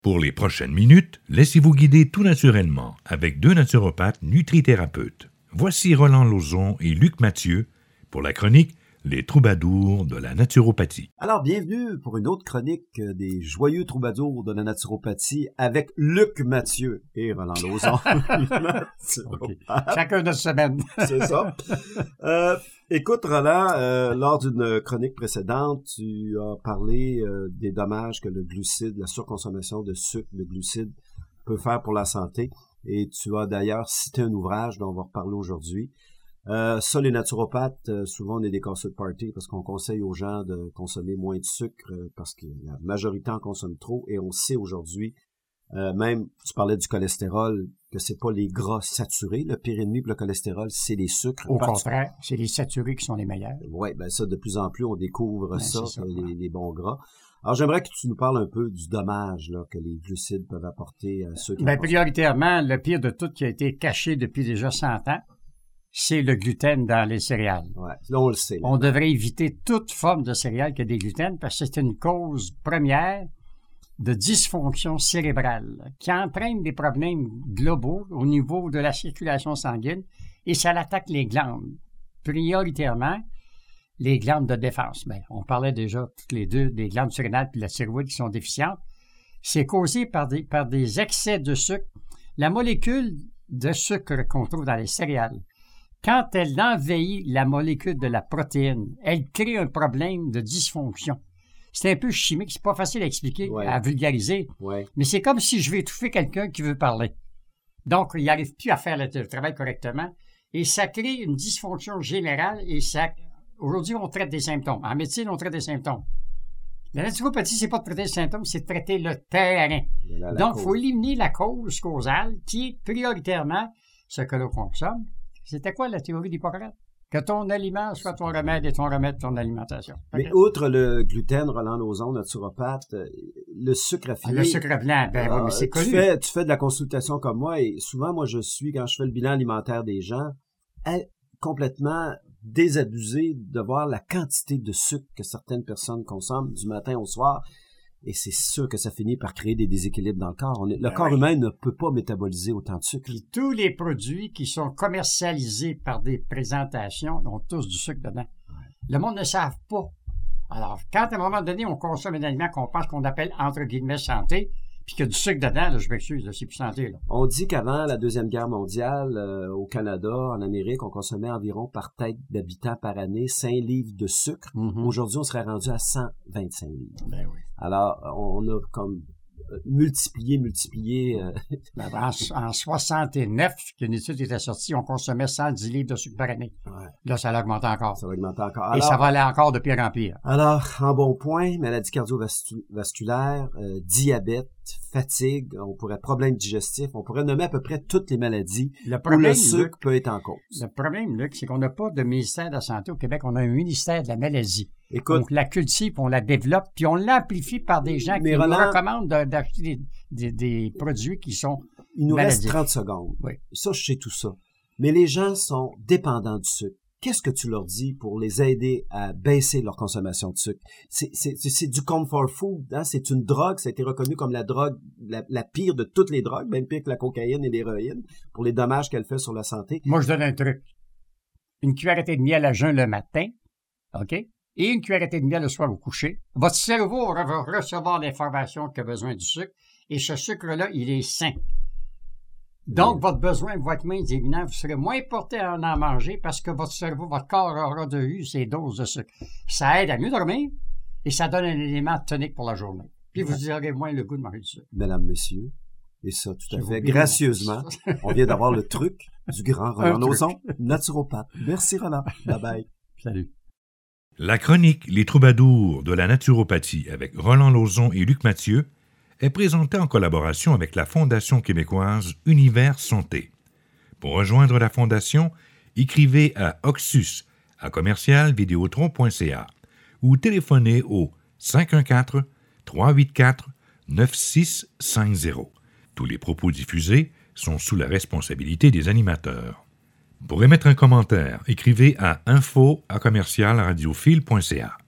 Pour les prochaines minutes, laissez-vous guider tout naturellement avec deux naturopathes nutrithérapeutes. Voici Roland Lauzon et Luc Mathieu pour la chronique Les troubadours de la naturopathie. Alors, bienvenue pour une autre chronique des joyeux troubadours de la naturopathie avec Luc Mathieu et Roland Lauzon. Chacun notre semaine. C'est ça. Euh, écoute, Roland, euh, lors d'une chronique précédente, tu as parlé euh, des dommages que le glucide, la surconsommation de sucre, de glucides peut faire pour la santé. Et tu as d'ailleurs cité un ouvrage dont on va reparler aujourd'hui. Euh, ça, les naturopathes, euh, souvent on est des casseux de party parce qu'on conseille aux gens de consommer moins de sucre euh, parce que la majorité en consomme trop et on sait aujourd'hui, même tu parlais du cholestérol, que c'est pas les gras saturés, le pire ennemi pour le cholestérol, c'est les sucres. Au contraire, c'est les saturés qui sont les meilleurs. Oui, ben ça, de plus en plus, on découvre ben, ça, les, bons gras. Alors, j'aimerais que tu nous parles un peu du dommage là, que les glucides peuvent apporter à ceux qui... Ben, prioritairement, le pire de tout qui a été caché depuis déjà 100 ans, c'est le gluten dans les céréales. Ouais, on le sait. On devrait éviter toute forme de céréales qui a des gluten parce que c'est une cause première de dysfonction cérébrale qui entraîne des problèmes globaux au niveau de la circulation sanguine et ça attaque les glandes. Prioritairement, les glandes de défense. Bien, on parlait déjà toutes les deux des glandes surrénales et de la thyroïde qui sont déficientes. C'est causé par des, par des excès de sucre. La molécule de sucre qu'on trouve dans les céréales quand elle envahit la molécule de la protéine, elle crée un problème de dysfonction. C'est un peu chimique, c'est pas facile à expliquer, à vulgariser, mais c'est comme si je vais étouffer quelqu'un qui veut parler. Donc, il n'arrive plus à faire le, travail correctement, et ça crée une dysfonction générale, et ça... Aujourd'hui, on traite des symptômes. En médecine, on traite des symptômes. La naturopathie, c'est pas de traiter les symptômes, c'est de traiter le terrain. Donc, il faut éliminer la cause causale, qui est prioritairement ce que l'on consomme, c'était quoi la théorie d'Hippocrate? Que ton aliment soit ton remède et ton remède ton alimentation. Mais outre le gluten, Roland Lozon, naturopathe, euh, le sucre raffiné. Ah, le sucre blanc, ben oui, mais c'est connu. Fais, tu fais de la consultation comme moi et souvent, moi, je suis, quand je fais le bilan alimentaire des gens, complètement désabusé de voir la quantité de sucre que certaines personnes consomment du matin au soir. Et c'est sûr que ça finit par créer des déséquilibres dans le corps. le ben corps humain ne peut pas métaboliser autant de sucre. Puis tous les produits qui sont commercialisés par des présentations ont tous du sucre dedans. Le monde ne savent pas. Alors, quand à un moment donné, on consomme un aliment qu'on pense qu'on appelle entre guillemets santé, puis qu'il y a du sucre dedans, là, je m'excuse, c'est plus santé. Là. On dit qu'avant la Deuxième Guerre mondiale, euh, au Canada, en Amérique, on consommait environ par tête d'habitant par année 5 livres de sucre. Mm-hmm. Aujourd'hui, on serait rendu à 125 livres. Ben oui. Alors, on a comme multiplié, multiplié. Euh, ben, en, 69, qu'une étude était sortie, on consommait 110 livres de sucre par année. Là, ça a augmenté encore. Ça va augmenter encore. Et ça va aller encore de pire en pire. Alors, en bon point, maladie cardiovasculaire, euh, diabète, fatigue, on pourrait problème digestif, on pourrait nommer à peu près toutes les maladies le problème, où le sucre peut être en cause. Le problème, Luc, c'est qu'on n'a pas de ministère de la Santé au Québec, on a un ministère de la maladie. Écoute, Donc, la cultive, on la développe, puis on l'amplifie par des gens qui nous recommandent d'acheter des, produits qui sont Il nous reste 30 secondes. Oui. Ça, je sais tout ça. Mais les gens sont dépendants du sucre. Qu'est-ce que tu leur dis pour les aider à baisser leur consommation de sucre? C'est du comfort food, hein? c'est une drogue, ça a été reconnu comme la drogue la, pire de toutes les drogues, même pire que la cocaïne et l'héroïne, pour les dommages qu'elle fait sur la santé. Moi, je donne un truc. Une cuillerée de miel à jeun le matin, OK? et une cuillerée de miel le soir au coucher, votre cerveau va recevoir l'information qu'il a besoin du sucre, et ce sucre-là, il est sain. Donc, votre besoin va être moins évident. Vous serez moins porté à en manger parce que votre cerveau, votre corps aura de eu ses doses de sucre. Ça aide à mieux dormir et ça donne un élément tonique pour la journée. Puis vous aurez moins le goût de manger du sucre. Mesdames, Messieurs, et ça tout à fait gracieusement, on vient d'avoir le truc du grand Roland Ozon, naturopathe. Merci Roland. Bye bye. Salut. La chronique Les troubadours de la naturopathie avec Roland Lauzon et Luc Mathieu est présentée en collaboration avec la Fondation québécoise Univers Santé. Pour rejoindre la Fondation, écrivez à Oxus à commercialvidéotron.ca ou téléphonez au 514 384 9650. Tous les propos diffusés sont sous la responsabilité des animateurs. Pour émettre un commentaire, écrivez à info à.